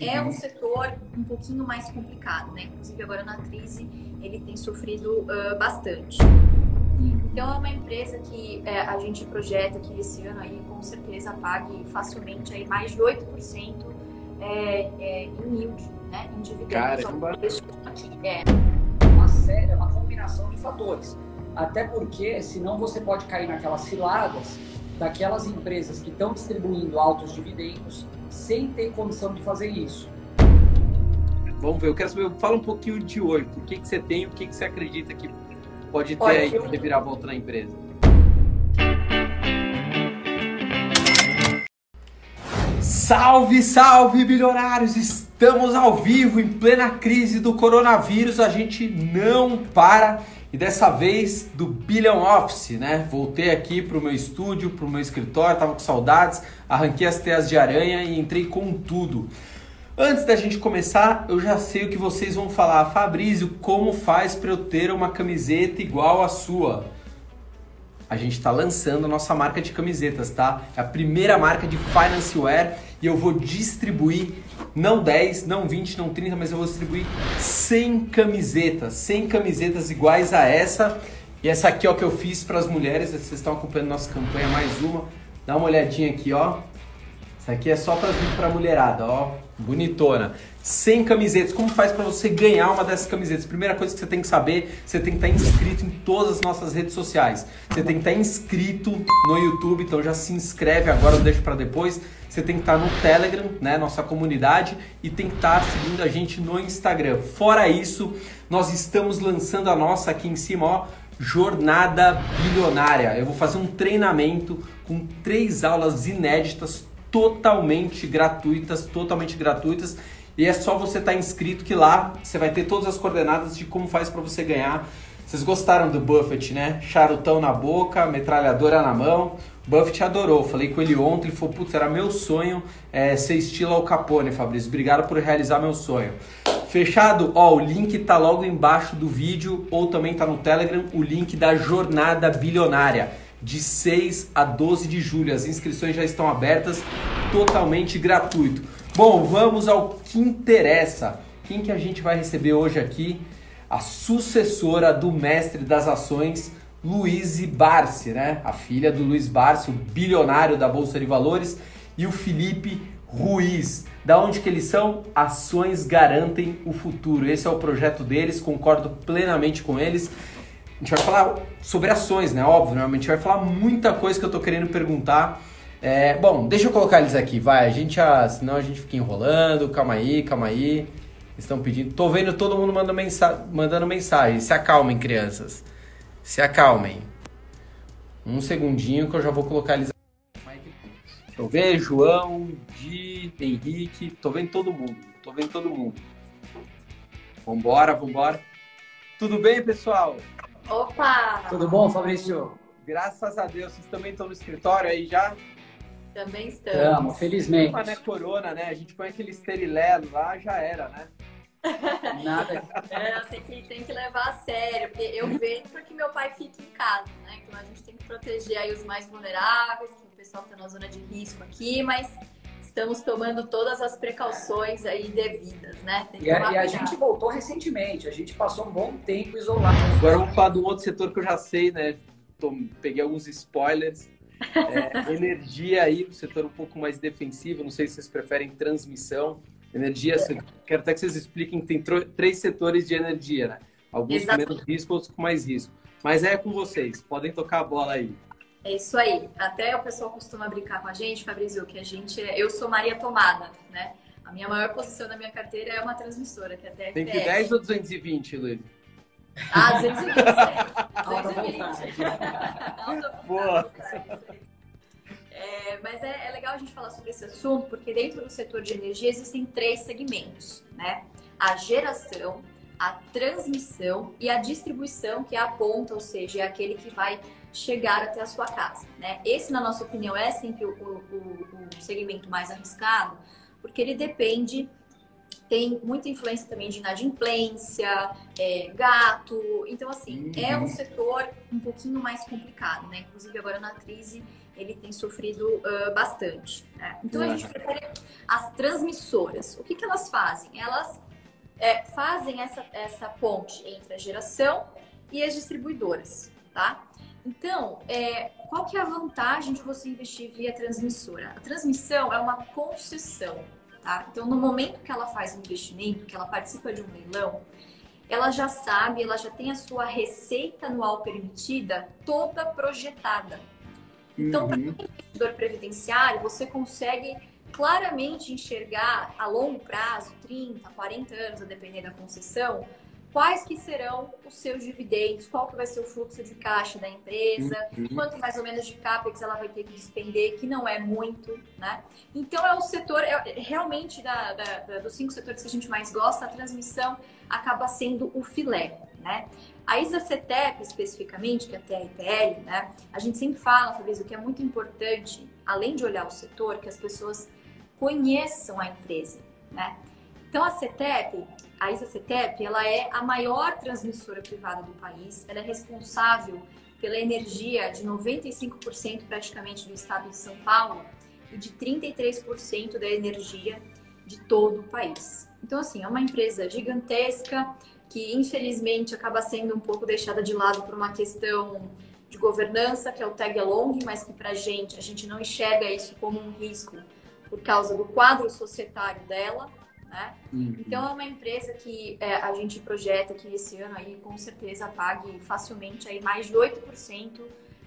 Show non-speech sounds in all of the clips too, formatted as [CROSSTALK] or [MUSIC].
É um setor um pouquinho mais complicado, né? Inclusive agora na crise ele tem sofrido uh, bastante. Então é uma empresa que é, a gente projeta que esse ano aí com certeza pague facilmente aí mais de 8% é, é, em yield, né? Em dividendos. Caramba! Aqui. É. Uma série, uma combinação de fatores. Até porque, senão você pode cair naquelas ciladas daquelas empresas que estão distribuindo altos dividendos sem ter condição de fazer isso. Vamos ver, eu quero saber, fala um pouquinho de hoje. O que, que você tem, o que, que você acredita que pode ter Olha, aí eu- de reviravolta na empresa? Salve, salve, bilionários! Estamos ao vivo em plena crise do coronavírus. A gente não para e dessa vez do Billion Office, né? Voltei aqui pro meu estúdio, pro meu escritório, tava com saudades, arranquei as teias de aranha e entrei com tudo. Antes da gente começar, eu já sei o que vocês vão falar. Fabrício, como faz para eu ter uma camiseta igual à sua? A gente está lançando a nossa marca de camisetas, tá? É a primeira marca de finance wear e eu vou distribuir não 10, não 20, não 30, mas eu vou distribuir 100 camisetas, 100 camisetas iguais a essa. E essa aqui, ó, que eu fiz para as mulheres, vocês estão acompanhando nossa campanha mais uma. Dá uma olhadinha aqui, ó. Essa aqui é só para pra mulherada, ó. Bonitona. 100 camisetas. Como faz para você ganhar uma dessas camisetas? Primeira coisa que você tem que saber, você tem que estar inscrito em todas as nossas redes sociais. Você tem que estar inscrito no YouTube, então já se inscreve agora, não deixa para depois. Você tem que estar no Telegram, né, nossa comunidade, e tem que estar seguindo a gente no Instagram. Fora isso, nós estamos lançando a nossa aqui em cima, ó, Jornada Bilionária. Eu vou fazer um treinamento com três aulas inéditas, totalmente gratuitas, totalmente gratuitas. E é só você estar inscrito que lá você vai ter todas as coordenadas de como faz para você ganhar. Vocês gostaram do Buffett, né? Charutão na boca, metralhadora na mão. Buffett adorou. Falei com ele ontem, ele falou, putz, era meu sonho é, ser estilo Al Capone, Fabrício. Obrigado por realizar meu sonho. Fechado? Ó, o link tá logo embaixo do vídeo ou também tá no Telegram, o link da Jornada Bilionária, de 6 a 12 de julho. As inscrições já estão abertas, totalmente gratuito. Bom, vamos ao que interessa. Quem que a gente vai receber hoje aqui? A sucessora do mestre das ações, Luiz Barsi, né? A filha do Luiz Barsi, o bilionário da Bolsa de Valores, e o Felipe Ruiz. Da onde que eles são? Ações garantem o futuro. Esse é o projeto deles, concordo plenamente com eles. A gente vai falar sobre ações, né? Óbvio, né? A gente vai falar muita coisa que eu tô querendo perguntar. É, bom, deixa eu colocar eles aqui, vai. A gente, ah, senão a gente fica enrolando. Calma aí, calma aí. Estão pedindo. Tô vendo todo mundo mandando, mensa mandando mensagem. Se acalmem, crianças. Se acalmem. Um segundinho que eu já vou colocar eles Tô vendo João, Di, Henrique, tô vendo todo mundo, tô vendo todo mundo. Vambora, vambora. Tudo bem, pessoal? Opa! Tudo bom, Fabrício? Graças a Deus, vocês também estão no escritório aí já? Também Tamo, estamos. felizmente. Mas não é corona, né? A gente põe aquele esterilelo lá, já era, né? [LAUGHS] Nada. É, tem, que, tem que levar a sério, porque eu vejo porque meu pai fica em casa, né? Então a gente tem que proteger aí os mais vulneráveis, que o pessoal está na zona de risco aqui, mas estamos tomando todas as precauções aí devidas, né? Tem que E a, e a gente voltou recentemente. A gente passou um bom tempo isolado. Agora vamos falar de um outro setor que eu já sei, né? Tô- peguei alguns spoilers. É, [LAUGHS] energia aí, um setor um pouco mais defensivo. Não sei se vocês preferem transmissão. Energia, cê- quero até que vocês expliquem que tem três setores de energia, né? Alguns com Exatamente. menos risco, outros com mais risco. Mas é com vocês, podem tocar a bola aí. É isso aí. Até o pessoal costuma brincar com a gente, Fabrício, que a gente é... Eu sou Maria Tomada, né? A minha maior posição na minha carteira é uma transmissora, que é a Tem que TFR. 10 ou 220, Luiz? Ah, 220. Alta 220. vontade. Alta vontade, Boa. É, mas é, é legal a gente falar sobre esse assunto, porque dentro do setor de energia existem três segmentos, né? A geração, a transmissão e a distribuição, que é a ponta, ou seja, é aquele que vai chegar até a sua casa, né? Esse, na nossa opinião, é sempre o, o- o segmento mais arriscado, porque ele depende tem muita influência também de inadimplência, é, gato. Então, assim, é um setor um pouquinho mais complicado, né? Inclusive, agora na crise, ele tem sofrido uh, bastante. Né? Então, a gente prefere as transmissoras. O que, que elas fazem? Elas é, fazem essa, essa ponte entre a geração e as distribuidoras, tá? Então, é, qual que é a vantagem de você investir via transmissora? A transmissão é uma concessão, tá? Então, no momento que ela faz um investimento, que ela participa de um leilão, ela já sabe, ela já tem a sua receita anual permitida toda projetada. Então, uhum. para o investidor previdenciário, você consegue claramente enxergar a longo prazo, 30, 40 anos, a depender da concessão, quais que serão os seus dividendos, qual que vai ser o fluxo de caixa da empresa, uhum. quanto mais ou menos de capex ela vai ter que despender, que não é muito, né? Então é o setor, é, realmente da, da, da, dos cinco setores que a gente mais gosta, a transmissão acaba sendo o filé, né? A ISA-CETEP, especificamente, que é a TRPL, né? A gente sempre fala, Fabrício, que é muito importante, além de olhar o setor, que as pessoas conheçam a empresa, né? Então, a CETEP, a ISA-CETEP, ela é a maior transmissora privada do país. Ela é responsável pela energia de 95% praticamente do estado de São Paulo e de 33% da energia de todo o país. Então, assim, é uma empresa gigantesca que, infelizmente, acaba sendo um pouco deixada de lado por uma questão de governança, que é o tag along, mas que para a gente, a gente não enxerga isso como um risco por causa do quadro societário dela, né? Uhum. Então é uma empresa que é, a gente projeta que esse ano aí com certeza pague facilmente aí mais de 8%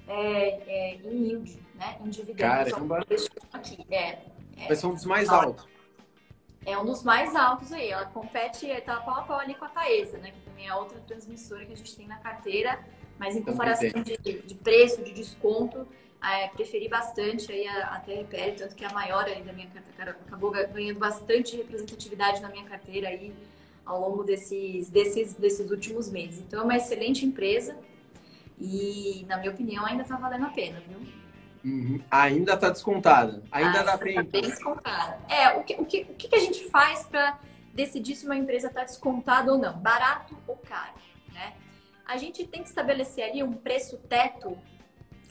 é, é, em yield, né? Em dividendos. Caramba. Aqui. É, é, Vai ser um dos mais altos. É um dos mais altos aí. Ela compete, tá pau a pau ali com a Taesa, né? Que também é outra transmissora que a gente tem na carteira. Mas em comparação de, de preço, de desconto, é, preferi bastante aí a, a TRPL, tanto que a maior aí da minha carteira acabou ganhando bastante representatividade na minha carteira aí ao longo desses, desses, desses últimos meses. Então é uma excelente empresa e, na minha opinião, ainda está valendo a pena, viu? Uhum. Ainda está descontada. Ainda, dá tempo. Tá bem descontada. É, o que, o, que, o que a gente faz para decidir se uma empresa está descontada ou não? Barato ou caro, né? A gente tem que estabelecer ali um preço teto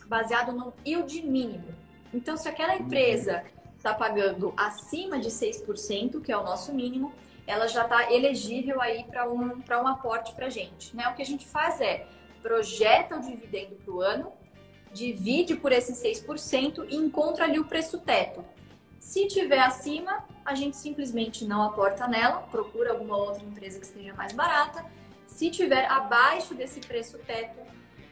baseado no yield mínimo. Então, se aquela empresa está pagando acima de 6%, que é o nosso mínimo, ela já está elegível aí para um, um aporte para a gente. Né? O que a gente faz é projeta o dividendo para o ano, divide por esses 6% e encontra ali o preço teto. Se tiver acima, a gente simplesmente não aporta nela, procura alguma outra empresa que esteja mais barata. Se tiver abaixo desse preço teto,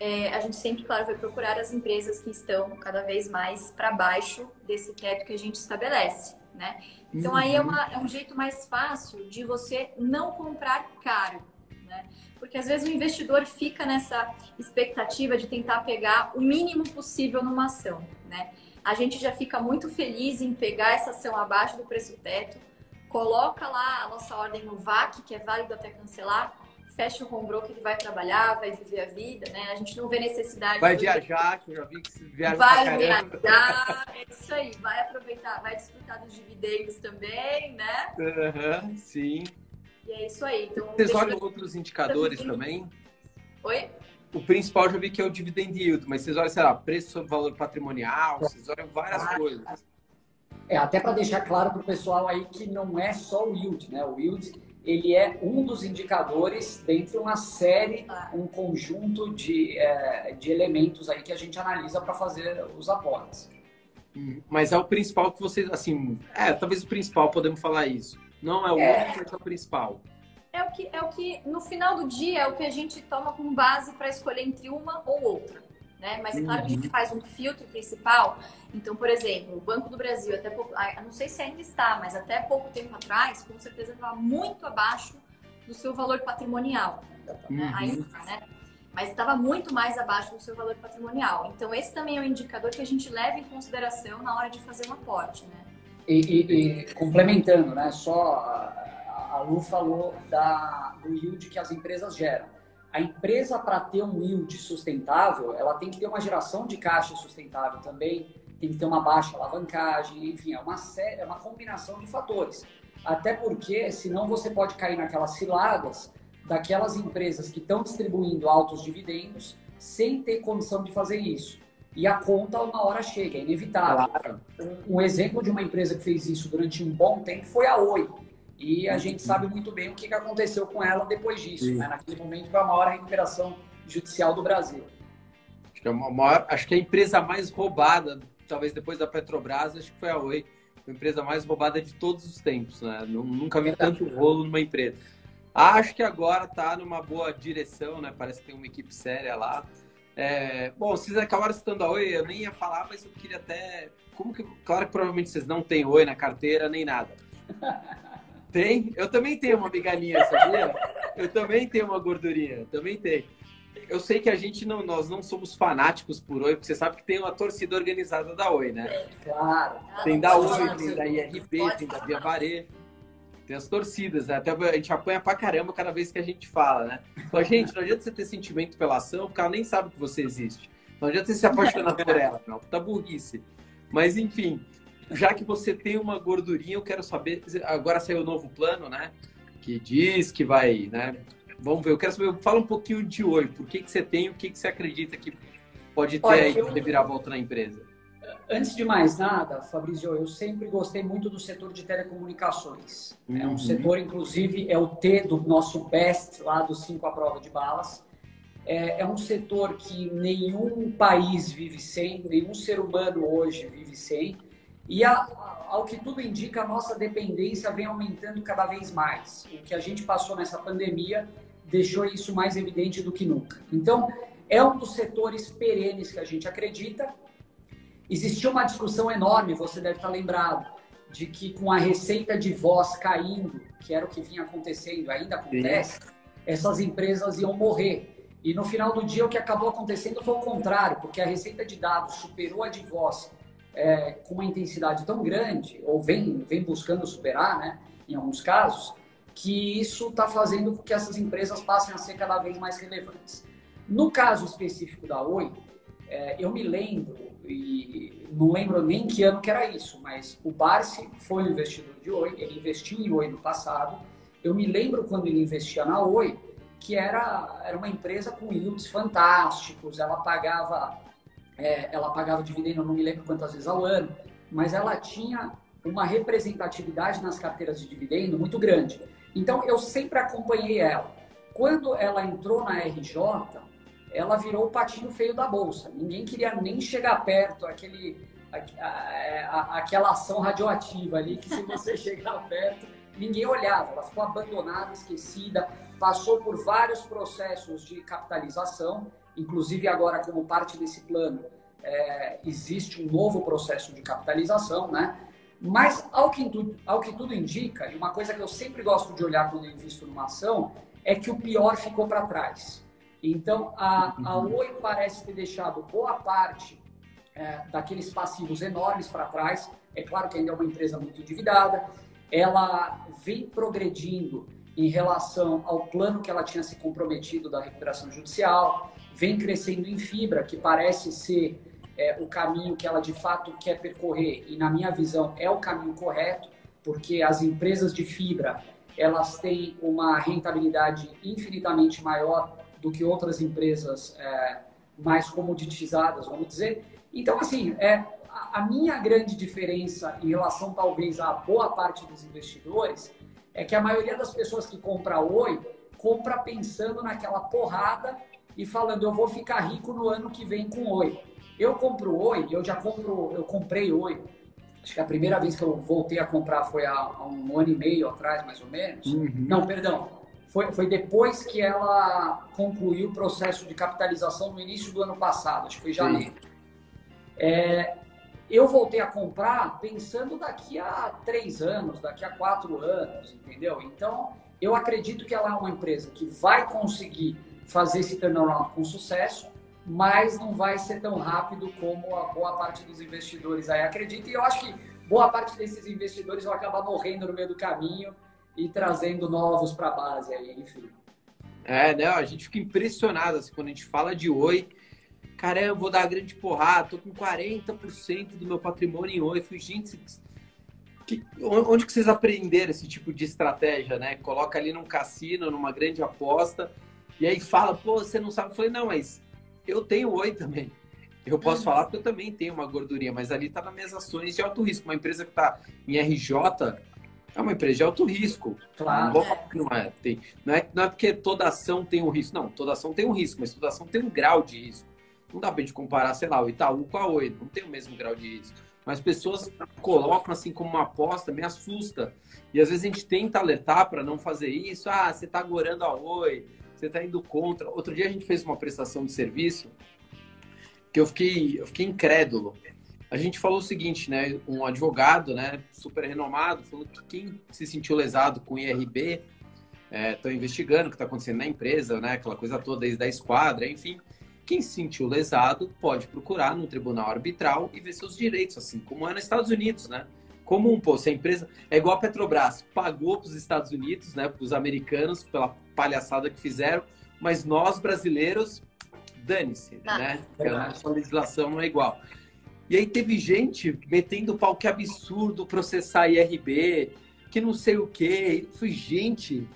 é, a gente sempre, claro, vai procurar as empresas que estão cada vez mais para baixo desse teto que a gente estabelece, né? Então uhum. aí é, uma, é um jeito mais fácil de você não comprar caro, né? Porque às vezes o investidor fica nessa expectativa de tentar pegar o mínimo possível numa ação, né? A gente já fica muito feliz em pegar essa ação abaixo do preço teto, coloca lá a nossa ordem no VAC, que é válido até cancelar, fecha o home broker, ele vai trabalhar, vai viver a vida, né? A gente não vê necessidade. Vai viajar, que eu já vi que se viaja Vai viajar, é isso aí, vai aproveitar, vai desfrutar dos dividendos também, né? Uhum, sim. E é isso aí. Então, Vocês olham eu... outros indicadores também? Oi? O principal eu já vi que é o dividend yield, mas vocês olham, sei lá, preço sobre valor patrimonial, vocês olham várias ah, coisas. É, até para deixar claro para o pessoal aí que não é só o yield, né? O yield ele é um dos indicadores dentre uma série, um conjunto de, é, de elementos aí que a gente analisa para fazer os aportes. Hum, mas é o principal que vocês, assim, é, talvez o principal, podemos falar isso. Não é o é... único, mas é o principal. É o que, é o que, no final do dia, é o que a gente toma como base para escolher entre uma ou outra né? Mas é claro que a gente uhum. faz um filtro principal. Então, por exemplo, o Banco do Brasil, até pouco, não sei se ainda está, mas até pouco tempo atrás, com certeza estava muito abaixo do seu valor patrimonial. Né? Uhum. Ainda, né? Mas estava muito mais abaixo do seu valor patrimonial. Então, esse também é um indicador que a gente leva em consideração na hora de fazer um aporte, né? E, e, e complementando, né? Só a, a Lu falou da, do yield que as empresas geram a empresa, para ter um yield sustentável, ela tem que ter uma geração de caixa sustentável também, tem que ter uma baixa alavancagem, enfim, é uma, série, é uma combinação de fatores. Até porque, senão você pode cair naquelas ciladas daquelas empresas que estão distribuindo altos dividendos sem ter condição de fazer isso. e a conta uma hora chega, é inevitável. Claro. Um, um, exemplo de uma empresa que fez isso durante um bom tempo foi a Oi. E a gente sabe muito bem o que aconteceu com ela depois disso. Né? Naquele momento foi a maior recuperação judicial do Brasil. Acho que, é a maior, acho que é a empresa mais roubada, talvez depois da Petrobras, acho que foi a Oi. A empresa mais roubada de todos os tempos. Né? Nunca vi tanto rolo numa empresa. Acho que agora está numa boa direção, né? Parece que tem uma equipe séria lá. É, bom, vocês acabaram citando a Oi, eu nem ia falar, mas eu queria até. Como que. Claro que provavelmente vocês não têm Oi na carteira nem nada. [LAUGHS] Tem? Eu também tenho uma migalhinha, sabia? Eu também tenho uma gordurinha, também tenho. Eu sei que a gente não, nós não somos fanáticos por Oi, porque você sabe que tem uma torcida organizada da Oi, né? Claro. Tem da Oi, tem da IRB, tem da Via Varejo. Tem as torcidas, né? Até a gente apanha pra caramba cada vez que a gente fala, né? Então, [LAUGHS] gente, não adianta você ter sentimento pela ação, porque ela nem sabe que você existe. Não adianta você se apaixonar [LAUGHS] por ela, não. Puta burrice. Mas, enfim, já que você tem uma gordurinha, eu quero saber. Agora saiu o novo plano, né? Que diz que vai, né? Vamos ver, eu quero saber, fala um pouquinho de oi. Por que, que você tem, o que, que você acredita que pode ter Olha, aí eu... virar volta na empresa? Antes de mais nada, Fabrício, eu sempre gostei muito do setor de telecomunicações. Uhum. É um uhum. setor, inclusive, é o T do nosso BEST, lá dos cinco à prova de balas. É, é um setor que nenhum país vive sem, nenhum ser humano hoje vive sem. E a, ao que tudo indica, a nossa dependência vem aumentando cada vez mais. O que a gente passou nessa pandemia deixou isso mais evidente do que nunca. Então, é um dos setores perenes que a gente acredita Existia uma discussão enorme, você deve estar lembrado, de que com a receita de voz caindo, que era o que vinha acontecendo, ainda acontece, Sim. essas empresas iam morrer. E no final do dia, o que acabou acontecendo foi o contrário, porque a receita de dados superou a de voz é, com uma intensidade tão grande, ou vem, vem buscando superar, né, em alguns casos, que isso está fazendo com que essas empresas passem a ser cada vez mais relevantes. No caso específico da Oi, é, eu me lembro e não lembro nem que ano que era isso, mas o Barsi foi um investidor de Oi, ele investiu em Oi no passado. Eu me lembro quando ele investia na Oi, que era, era uma empresa com yields fantásticos, ela pagava, é, ela pagava dividendo, não me lembro quantas vezes ao ano, mas ela tinha uma representatividade nas carteiras de dividendo muito grande. Então eu sempre acompanhei ela. Quando ela entrou na RJ, ela virou o patinho feio da bolsa. Ninguém queria nem chegar perto aquele, a, a, aquela ação radioativa ali, que se você [LAUGHS] chegar perto, ninguém olhava. Ela ficou abandonada, esquecida, passou por vários processos de capitalização, inclusive agora como parte desse plano é, existe um novo processo de capitalização, né? Mas ao que, tudo, ao que tudo indica, e uma coisa que eu sempre gosto de olhar quando eu invisto numa ação, é que o pior ficou para trás. Então, a, a uhum. Oi parece ter deixado boa parte é, daqueles passivos enormes para trás. É claro que ainda é uma empresa muito endividada. Ela vem progredindo em relação ao plano que ela tinha se comprometido da recuperação judicial, vem crescendo em fibra, que parece ser é, o caminho que ela de fato quer percorrer, e na minha visão é o caminho correto, porque as empresas de fibra elas têm uma rentabilidade infinitamente maior do que outras empresas é, mais comoditizadas, vamos dizer. Então, assim, é, a minha grande diferença em relação, talvez, à boa parte dos investidores é que a maioria das pessoas que compra Oi compra pensando naquela porrada e falando, eu vou ficar rico no ano que vem com Oi. Eu compro Oi, eu já compro, eu comprei Oi. Acho que a primeira vez que eu voltei a comprar foi há, há um ano e meio atrás, mais ou menos. Uhum. Não, perdão, foi, foi depois que ela concluiu o processo de capitalização no início do ano passado, acho que foi janeiro. É, eu voltei a comprar pensando daqui a três anos, daqui a quatro anos, entendeu? Então, eu acredito que ela é uma empresa que vai conseguir fazer esse turnaround com sucesso, mas não vai ser tão rápido como a boa parte dos investidores aí acredita. E eu acho que boa parte desses investidores vão acabar morrendo no meio do caminho e trazendo novos para a base aí, enfim. É, né? A gente fica impressionado assim, quando a gente fala de Oi. Caramba, eu vou dar grande porrada, tô com 40% do meu patrimônio em Oi. Fui, gente, que, onde que vocês aprenderam esse tipo de estratégia, né? Coloca ali num cassino, numa grande aposta, e aí fala, pô, você não sabe. Eu falei, não, mas eu tenho Oi também. Eu posso falar porque eu também tenho uma gordurinha, mas ali está nas minhas ações de alto risco. Uma empresa que está em RJ é uma empresa de alto risco. Claro. Não, que é, tem, não, é, não é porque toda ação tem um risco. Não, toda ação tem um risco, mas toda ação tem um grau de risco. Não dá pra gente comparar, sei lá, o Itaú com a Oi. Não tem o mesmo grau de risco. Mas pessoas colocam assim como uma aposta, me assusta. E às vezes a gente tenta alertar para não fazer isso. Ah, você está agorando a Oi, você está indo contra. Outro dia a gente fez uma prestação de serviço que eu fiquei, eu fiquei incrédulo. A gente falou o seguinte, né? Um advogado, né, super renomado, falou que quem se sentiu lesado com IRB estão é, investigando o que está acontecendo na empresa, né? Aquela coisa toda desde a esquadra, enfim. Quem se sentiu lesado pode procurar no tribunal arbitral e ver seus direitos, assim como é nos Estados Unidos, né? Como um, pô, se a empresa é igual a Petrobras, pagou para os Estados Unidos, né, para os americanos, pela palhaçada que fizeram, mas nós brasileiros dane-se, ah, né? É a nossa legislação não é igual. E aí teve gente metendo pau que absurdo processar IRB, que não sei o quê. Foi gente,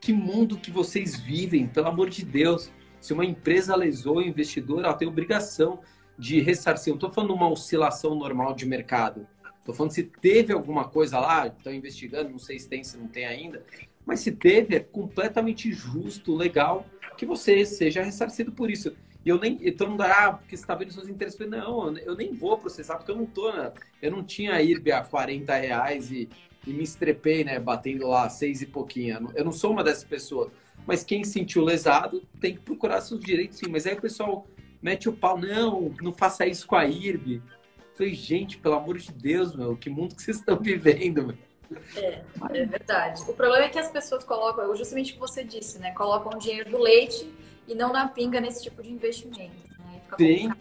que mundo que vocês vivem, pelo amor de Deus. Se uma empresa lesou o investidor, ela tem obrigação de ressarcir. Eu não estou falando uma oscilação normal de mercado. Estou falando se teve alguma coisa lá, estão investigando, não sei se tem, se não tem ainda. Mas se teve, é completamente justo, legal que você seja ressarcido por isso. E eu nem. Todo mundo, ah, porque você está vendo seus interesses. Não, eu nem vou processar, porque eu não tô, né? Eu não tinha IRB a 40 reais e, e me estrepei, né? Batendo lá seis e pouquinho. Eu não sou uma dessas pessoas. Mas quem sentiu lesado tem que procurar seus direitos, sim. Mas aí o pessoal mete o pau, não, não faça isso com a IRB. Falei, gente, pelo amor de Deus, meu, que mundo que vocês estão vivendo, meu. É, é verdade. O problema é que as pessoas colocam, justamente o que você disse, né? Colocam o dinheiro do leite e não na pinga nesse tipo de investimento. Né? Sim.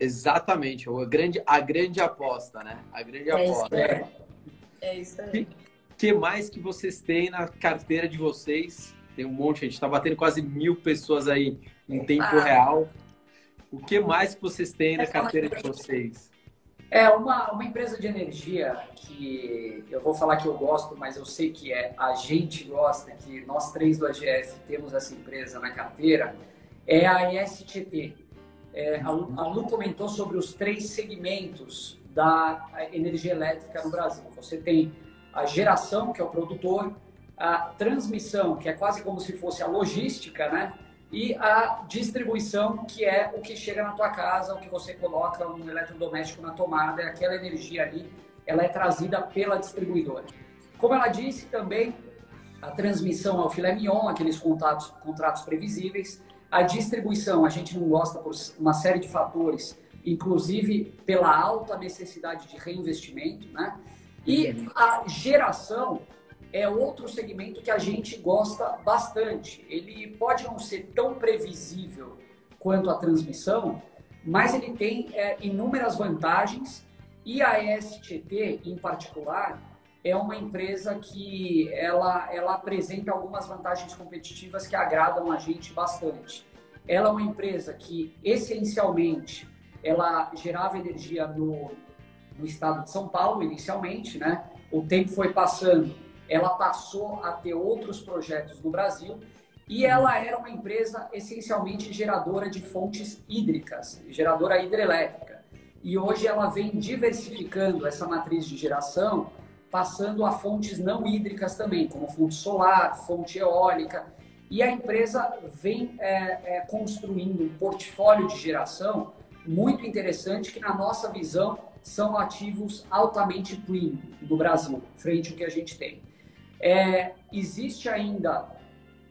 Exatamente, a grande, a grande aposta, né? A grande é aposta. Isso é. é isso aí. O que mais que vocês têm na carteira de vocês? Tem um monte, a gente está batendo quase mil pessoas aí em tempo ah. real. O que mais que vocês têm na carteira de vocês? É uma, uma empresa de energia que eu vou falar que eu gosto, mas eu sei que é a gente gosta, que nós três do AGS temos essa empresa na carteira, é a ESTT. É, a, a Lu comentou sobre os três segmentos da energia elétrica no Brasil. Você tem a geração, que é o produtor, a transmissão, que é quase como se fosse a logística, né? E a distribuição, que é o que chega na tua casa, o que você coloca um eletrodoméstico na tomada, é aquela energia ali, ela é trazida pela distribuidora. Como ela disse também, a transmissão é o filé mignon, aqueles contratos, contratos previsíveis. A distribuição, a gente não gosta por uma série de fatores, inclusive pela alta necessidade de reinvestimento, né? E a geração, é outro segmento que a gente gosta bastante. Ele pode não ser tão previsível quanto a transmissão, mas ele tem é, inúmeras vantagens e a STT, em particular, é uma empresa que ela, ela apresenta algumas vantagens competitivas que agradam a gente bastante. Ela é uma empresa que, essencialmente, ela gerava energia no, no estado de São Paulo, inicialmente, né? O tempo foi passando ela passou a ter outros projetos no Brasil e ela era uma empresa essencialmente geradora de fontes hídricas, geradora hidrelétrica. E hoje ela vem diversificando essa matriz de geração, passando a fontes não hídricas também, como fonte solar, fonte eólica. E a empresa vem é, é, construindo um portfólio de geração muito interessante que, na nossa visão, são ativos altamente premium do Brasil, frente ao que a gente tem. É, existe ainda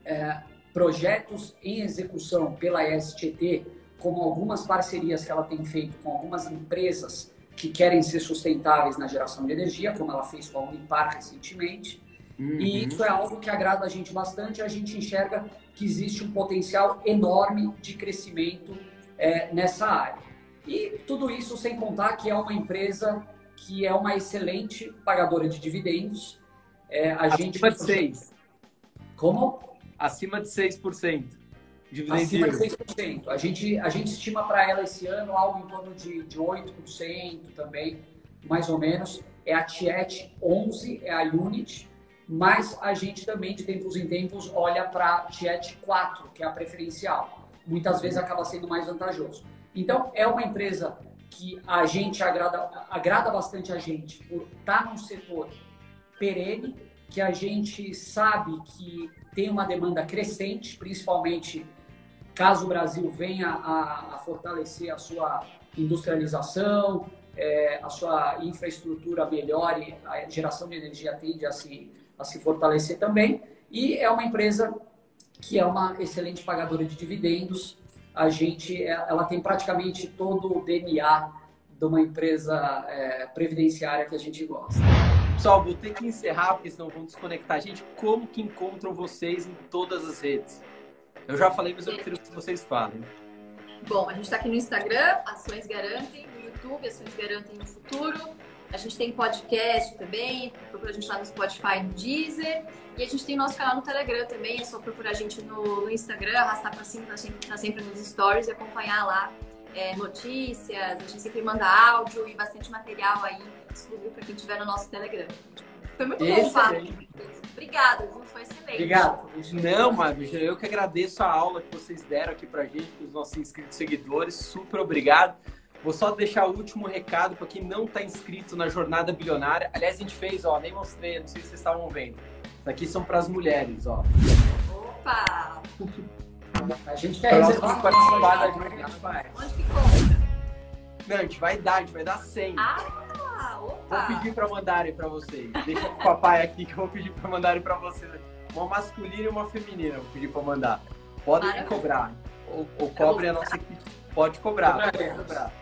é, projetos em execução pela STT, como algumas parcerias que ela tem feito com algumas empresas que querem ser sustentáveis na geração de energia, como ela fez com a Unipar recentemente. Uhum. E isso é algo que agrada a gente bastante. A gente enxerga que existe um potencial enorme de crescimento é, nessa área. E tudo isso sem contar que é uma empresa que é uma excelente pagadora de dividendos, é, a Acima gente. Acima de 6. Como? Acima de 6%. Dividend Acima de 6%. A gente, a gente estima para ela esse ano algo em torno de, de 8% também, mais ou menos. É a Tiet 11, é a Unit, mas a gente também, de tempos em tempos, olha para a Tiet 4, que é a preferencial. Muitas vezes acaba sendo mais vantajoso. Então, é uma empresa que a gente agrada, agrada bastante a gente por estar num setor perene, que a gente sabe que tem uma demanda crescente, principalmente caso o Brasil venha a, a fortalecer a sua industrialização, é, a sua infraestrutura melhore, a geração de energia tende a se, a se fortalecer também. E é uma empresa que é uma excelente pagadora de dividendos. A gente, é, ela tem praticamente todo o DNA de uma empresa é, previdenciária que a gente gosta. Pessoal, vou ter que encerrar, porque senão vão desconectar a gente. Como que encontram vocês em todas as redes? Eu já falei, mas eu prefiro que vocês falem. Bom, a gente está aqui no Instagram, Ações Garantem, no YouTube, Ações Garantem no Futuro. A gente tem podcast também, procura a gente lá no Spotify, no Deezer. E a gente tem nosso canal no Telegram também, é só procurar a gente no, no Instagram, arrastar para cima, tá sempre, tá sempre nos stories e acompanhar lá é, notícias. A gente sempre manda áudio e bastante material aí exclusivo para quem estiver no nosso Telegram. Foi muito bom, Fábio. Obrigada, foi excelente. Obrigado. Não, Mário, eu que agradeço a aula que vocês deram aqui pra gente, para os nossos inscritos seguidores. Super obrigado. Vou só deixar o último recado para quem não está inscrito na Jornada Bilionária. Aliás, a gente fez, ó, nem mostrei, não sei se vocês estavam vendo. Isso aqui são para as mulheres, ó. Opa! A gente quer reservar participar da Onde que compra? Não, a gente vai dar, a gente vai dar 100. Ah, opa! Vou pedir para mandarem para vocês. Deixa o papai aqui que eu vou pedir para mandarem para vocês. Uma masculina e uma feminina, vou pedir para mandar. Podem Maravilha. cobrar. O, o cobre é a nossa equipe. Pode cobrar, pode cobrar.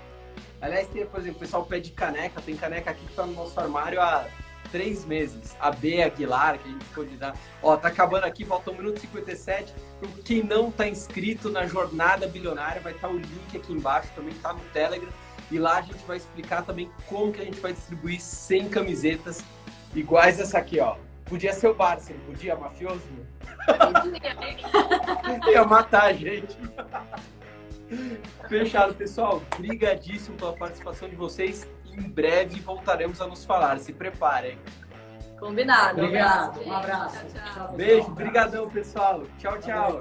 Aliás, tem, por exemplo, o pessoal pede caneca. Tem caneca aqui que tá no nosso armário há três meses. A B Aguilar, que a gente ficou de dar. Ó, tá acabando aqui, falta 1 minuto e 57. Então, Quem não tá inscrito na Jornada Bilionária, vai estar o link aqui embaixo, também tá no Telegram. E lá a gente vai explicar também como que a gente vai distribuir 100 camisetas iguais essa aqui, ó. Podia ser o Barça, podia, mafioso? [LAUGHS] Ia matar a gente. Fechado, pessoal. Brigadíssimo pela participação de vocês. Em breve voltaremos a nos falar. Se preparem. Combinado. Obrigado. gente. Um abraço. Tchau, tchau. Beijo, pessoal. brigadão, pessoal. Tchau, tchau.